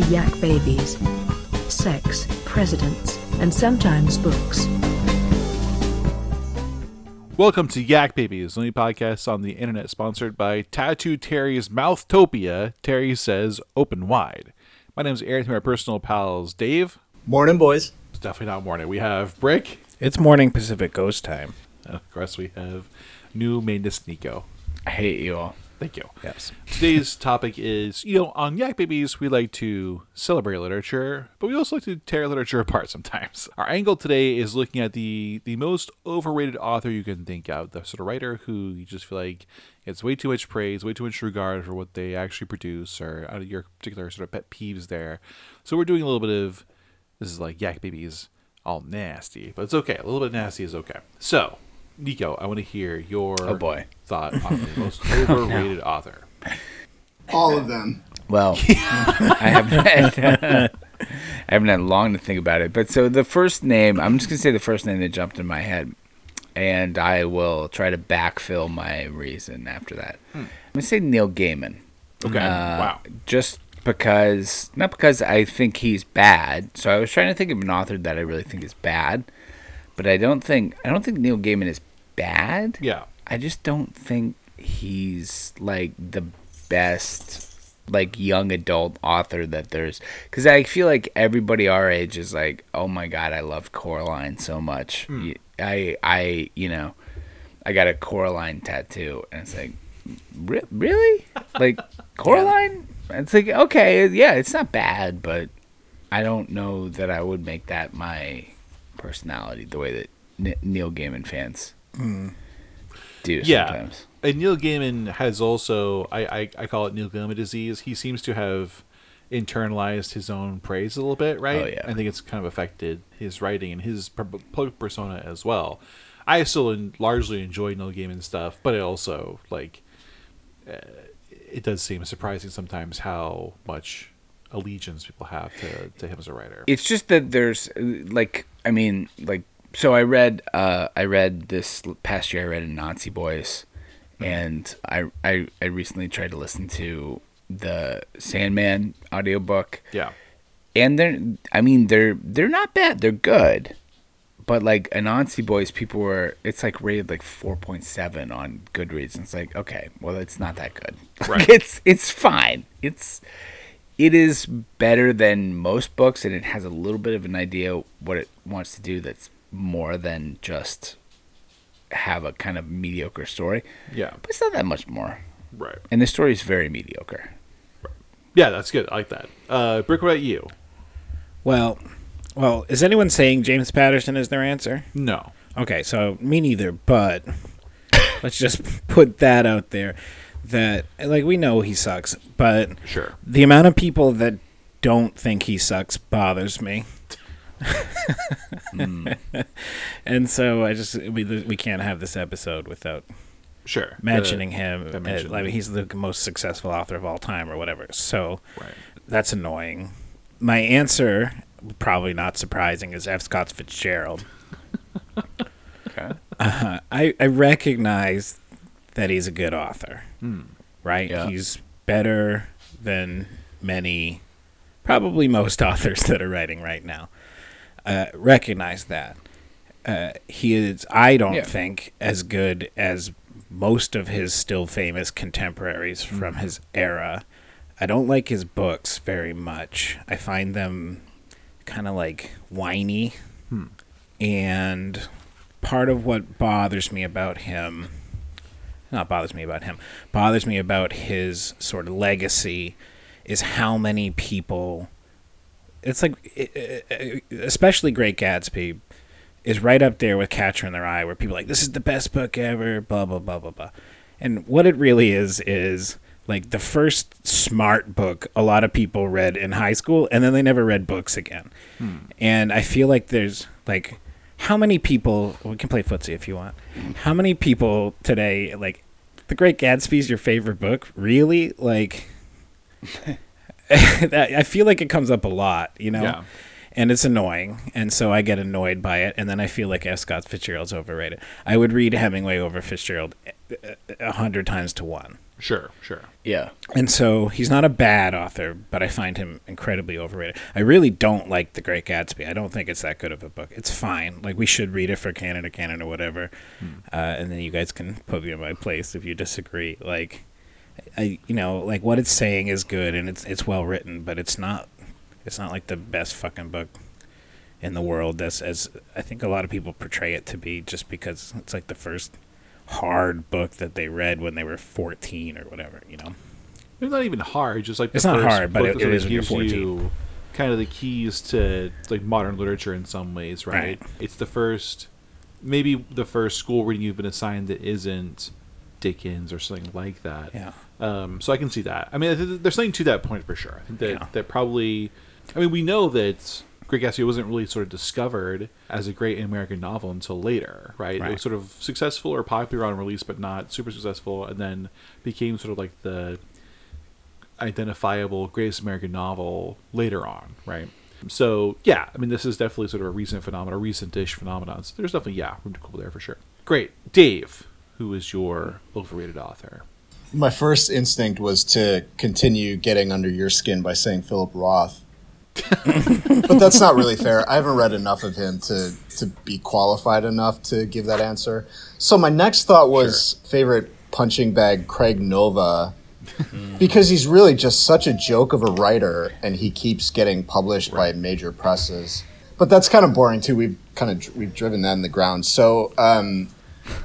the Yak Babies. Sex, presidents, and sometimes books. Welcome to Yak Babies, the only podcast on the internet sponsored by Tattoo Terry's Mouthtopia. Terry says, open wide. My name is Eric, my personal pals, Dave. Morning, boys. It's definitely not morning. We have Brick. It's morning Pacific Ghost time. And of course, we have new mainness Nico. I hate you all. Thank you. Yes. Today's topic is, you know, on Yak Babies, we like to celebrate literature, but we also like to tear literature apart sometimes. Our angle today is looking at the the most overrated author you can think of, the sort of writer who you just feel like gets way too much praise, way too much regard for what they actually produce, or out of your particular sort of pet peeves there. So we're doing a little bit of this is like Yak Babies all nasty, but it's okay. A little bit nasty is okay. So, Nico, I want to hear your Oh, boy. thought on the most overrated author. All of them. Well, I haven't had, I haven't had long to think about it. But so the first name, I'm just gonna say the first name that jumped in my head, and I will try to backfill my reason after that. I'm gonna say Neil Gaiman. Okay. Uh, wow. Just because, not because I think he's bad. So I was trying to think of an author that I really think is bad, but I don't think I don't think Neil Gaiman is bad. Yeah. I just don't think he's like the best like young adult author that there's because I feel like everybody our age is like, oh my god, I loved Coraline so much. Hmm. I I you know, I got a Coraline tattoo, and it's like, re- really, like Coraline? It's like okay, yeah, it's not bad, but I don't know that I would make that my personality the way that N- Neil Gaiman fans do Yeah. sometimes. And Neil Gaiman has also, I, I, I call it Neil Gaiman disease. He seems to have internalized his own praise a little bit, right? Oh, yeah. I think it's kind of affected his writing and his public persona as well. I still en- largely enjoy Neil Gaiman stuff, but it also, like, uh, it does seem surprising sometimes how much allegiance people have to, to him as a writer. It's just that there's like I mean like so I read uh I read this past year I read Anansi Boys and I I I recently tried to listen to the Sandman audiobook yeah. and they're I mean they're they're not bad they're good but like Anansi Boys people were it's like rated like 4.7 on Goodreads and it's like okay well it's not that good Right. it's it's fine it's it is better than most books and it has a little bit of an idea what it wants to do that's more than just have a kind of mediocre story Yeah. but it's not that much more Right. and the story is very mediocre Right. Yeah, that's good. I like that. Uh, Brick, what about you? Well, well, is anyone saying James Patterson is their answer? No. Okay, so me neither, but let's just put that out there that like we know he sucks, but Sure. the amount of people that don't think he sucks bothers me. and so I just we we can't have this episode without Sure. mentioning him. gotta uh, I mean, he's the most successful author of all time, or whatever. So Right. that's annoying. My answer, probably not surprising, is F. Scott Fitzgerald. okay Uh, I, I recognize that he's a good author, right? Yeah. He's better than many, probably most authors that are writing right now. Uh, recognize that. Uh, he is, I don't Yeah. think, as good as most of his still famous contemporaries from his era. I don't like his books very much. I find them kind of like whiny. And part of what bothers me about him, not bothers me about him, bothers me about his sort of legacy is how many people. It's like, i- i- especially Great Gatsby is right up there with Catcher in the Rye, where people are like, this is the best book ever, blah, blah, blah, blah, blah. And what it really is, is like the first smart book a lot of people read in high school, and then they never read books again. Hmm. And I feel like there's like, how many people, we can play footsie if you want, how many people today, like, The Great Gatsby's your favorite book? Really? Like, that, I feel like it comes up a lot, you know? Yeah. And it's annoying, and so I get annoyed by it, and then I feel like F. Scott Fitzgerald's overrated. I would read Hemingway over Fitzgerald a- a a hundred times to one. Sure, sure. Yeah. And so he's not a bad author, but I find him incredibly overrated. I really don't like The Great Gatsby. I don't think it's that good of a book. It's fine. Like we should read it for Canada, Canada, whatever. Hmm. Uh, and then you guys can put me in my place if you disagree. Like, I, you know, like what it's saying is good and it's it's well written, but it's not. It's not like the best fucking book in the world as as I think a lot of people portray it to be, just because it's like the first hard book that they read when they were 14 or whatever, you know. It's not even hard. Just like the It's not hard, but it- it is when you're gives 14. you kind of the keys to like modern literature in some ways, right? Right. It's the first, maybe the first school reading you've been assigned that isn't Dickens or something like that. Yeah. Um, So I can see that. I mean, there's something to that point for sure. I think that Yeah. that probably. I mean, we know that Great Gatsby wasn't really sort of discovered as a great American novel until later, right? It was sort of successful or popular on release, but not super successful, and then became sort of like the identifiable greatest American novel later on, right? So yeah, I mean, this is definitely sort of a recent phenomenon, a recent-ish phenomenon. So there's definitely yeah, room to cool there for sure. Great, Dave, who is your overrated author? My first instinct was to continue getting under your skin by saying Philip Roth. but that's not really fair. I haven't read enough of him to, to be qualified enough to give that answer. So my next thought was favorite punching bag Craig Nova because he's really just such a joke of a writer and he keeps getting published by major presses. But that's kind of boring too. We've kind of we've driven that in the ground. So um,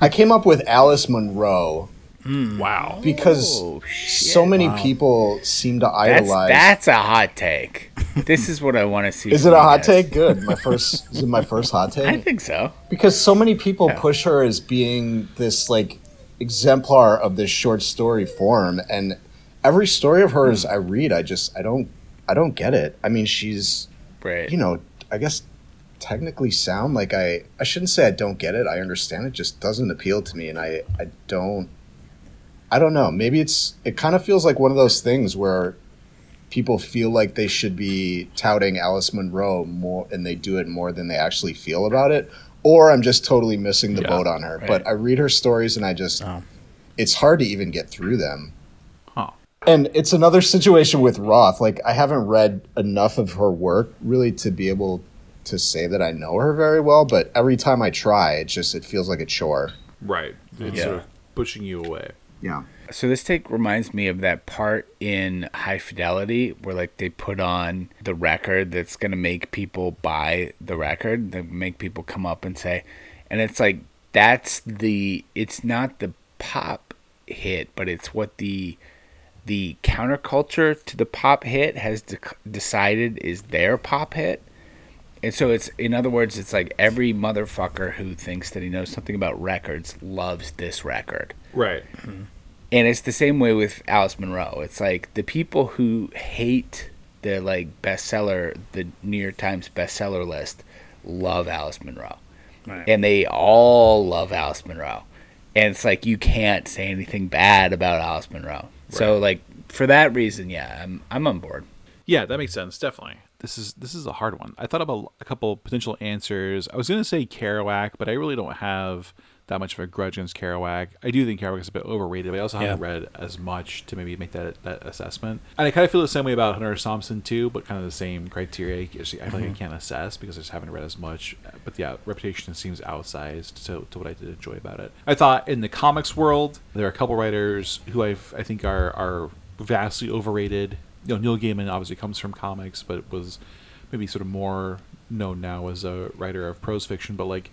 I came up with Alice Munro hmm. Wow. because Oh, so many people seem to idolize. that's a hot take. This is what I want to see. is it a hot guys. take? Good. My first is it my first hot take? I think so. Because so many people Yeah. push her as being this like exemplar of this short story form, and every story of hers hmm. I read, I just I don't I don't get it. I mean, she's Right. you know I guess technically sound like I I shouldn't say I don't get it. I understand it just doesn't appeal to me, and I I don't I don't know. Maybe it's it kind of feels like one of those things where people feel like they should be touting Alice Munro more and they do it more than they actually feel about it. Or I'm just totally missing the Yeah, boat on her. right. But I read her stories and I just Oh. it's hard to even get through them. Huh. And it's another situation with Roth. Like I haven't read enough of her work really to be able to say that I know her very well, but every time I try, it just it feels like a chore. Right. It's Yeah. sort of pushing you away. Yeah. So this take reminds me of that part in High Fidelity where like they put on the record that's gonna make people buy the record, that make people come up and say, and it's like that's the it's not the pop hit, but it's what the the counterculture to the pop hit has de- decided is their pop hit. And so it's in other words, it's like every motherfucker who thinks that he knows something about records loves this record. Right. And it's the same way with Alice Munro. It's like the people who hate the like bestseller, the New York Times bestseller list, love Alice Munro. Right. and they all love Alice Munro. And it's like you can't say anything bad about Alice Munro. So like for that reason, yeah, I'm I'm on board. Yeah, that makes sense. Definitely. This is this is a hard one. I thought about a couple potential answers. I was going to say Kerouac, but I really don't have that much of a grudge against Kerouac. I do think Kerouac is a bit overrated, but I also haven't read as much to maybe make that that assessment. And I kind of feel the same way about Hunter S. Thompson too, but kind of the same criteria. I feel like I mm-hmm. can't assess because I just haven't read as much. But yeah, Reputation seems outsized to, to what I did enjoy about it. I thought in the comics world, there are a couple writers who I I think are are vastly overrated. You know, Neil Gaiman obviously comes from comics, but was maybe sort of more known now as a writer of prose fiction. But like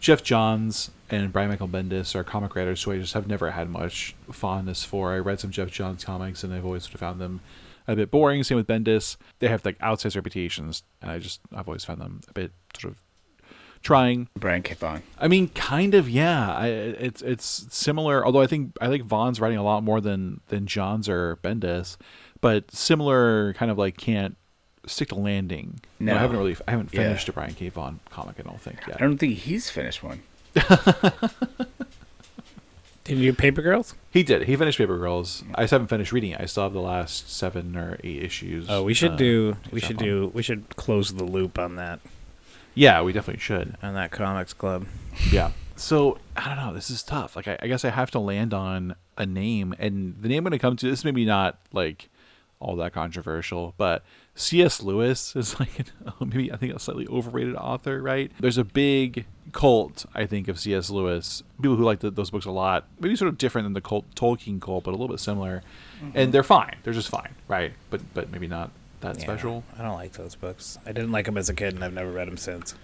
Geoff Johns and Brian Michael Bendis are comic writers who I just have never had much fondness for. I read some Geoff Johns comics and I've always sort of found them a bit boring. Same with Bendis. They have like outsized reputations, and I just I've always found them a bit sort of trying. Brian K. Vaughan. I mean, kind of, yeah. I, it's it's similar. Although I think I think Vaughan's writing a lot more than than Johns or Bendis, but similar kind of like can't stick to landing. No. I haven't really I haven't Yeah. finished a Brian K. Vaughan comic. I don't think yet. I don't think he's finished one. Did you do Paper Girls? He did. He finished Paper Girls. I just haven't finished reading it. I still have the last seven or eight issues. Oh, we should uh, do. We should on. do. We should close the loop on that Yeah, we definitely should. on that comics club. Yeah. So I don't know. This is tough. Like I, I guess I have to land on a name, and the name I'm going to come to. This is maybe not like all that controversial, but C.S. Lewis is like maybe I think a slightly overrated author, right? There's a big cult, I think, of C.S. Lewis. People who like the, those books a lot, maybe sort of different than the cult, Tolkien cult, but a little bit similar. Mm-hmm. And they're fine. They're just fine, right? But but maybe not that Yeah, special. I don't like those books. I didn't like them as a kid, and I've never read them since.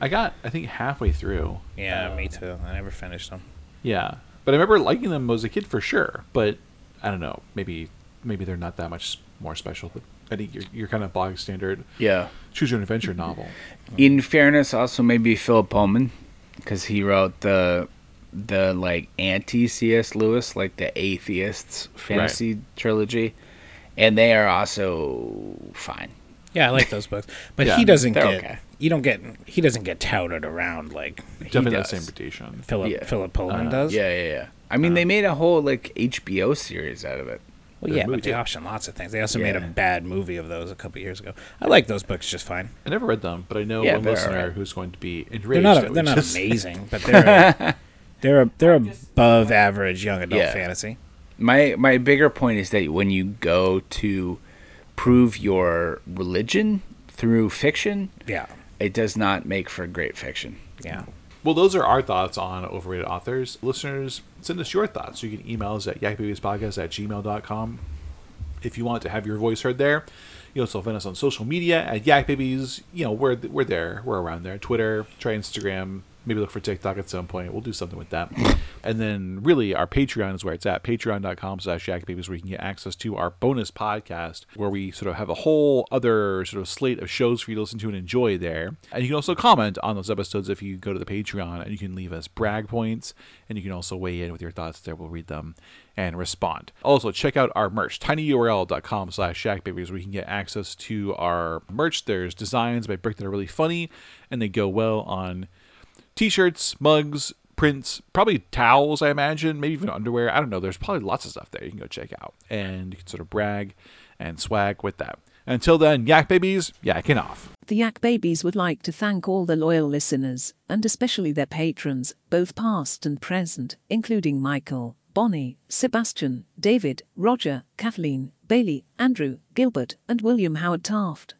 I got I think halfway through. Yeah, me um, too. I never finished them. Yeah, but I remember liking them as a kid for sure. But I don't know. Maybe maybe they're not that much more special. But I think you're you're kind of bog standard Yeah. choose your own adventure novel. In fairness, also maybe Philip Pullman, because he wrote the the like anti C.S. Lewis, like the atheists fantasy trilogy, and they are also fine. Yeah, I like those books, but Yeah, he doesn't get. okay. You don't get. He doesn't get touted around like he Definitely the same reputation. Philip Yeah. Philip Pullman Uh, does. Yeah, yeah, yeah. I mean, they made a whole like HBO series out of it. Well, yeah, a but they too. option lots of things. They also made a bad movie of those a couple years ago. I like those books just fine. I never read them, but I know Yeah, one listener alright. who's going to be enraged. They're not. that we They're not amazing, but they're a, they're a, they're above average young adult Yeah. fantasy. My my bigger point is that when you go to prove your religion through fiction, Yeah, it does not make for great fiction. yeah. Well, those are our thoughts on overrated authors. Listeners, send us your thoughts. You can email us at yakbabiespodcast at gmail.com. If you want to have your voice heard there, you also find us on social media at yakbabies. You know, we're, we're there. We're around there. Twitter, try Instagram, maybe look for TikTok at some point. We'll do something with that. and then really our Patreon is where it's at. Patreon.com slash yakbabies where you can get access to our bonus podcast where we sort of have a whole other sort of slate of shows for you to listen to and enjoy there. And you can also comment on those episodes if you go to the Patreon and you can leave us brag points and you can also weigh in with your thoughts there. We'll read them and respond. Also, check out our merch, tinyurl.com slash yakbabies, where you can get access to our merch. There's designs by Brick that are really funny and they go well on t-shirts, mugs, prints, probably towels, I imagine, maybe even underwear. I don't know. There's probably lots of stuff there you can go check out. And you can sort of brag and swag with that. Until then, yak babies, yakking off. The Yak Babies would like to thank all the loyal listeners, and especially their patrons, both past and present, including Michael, Bonnie, Sebastian, David, Roger, Kathleen, Bailey, Andrew, Gilbert, and William Howard Taft.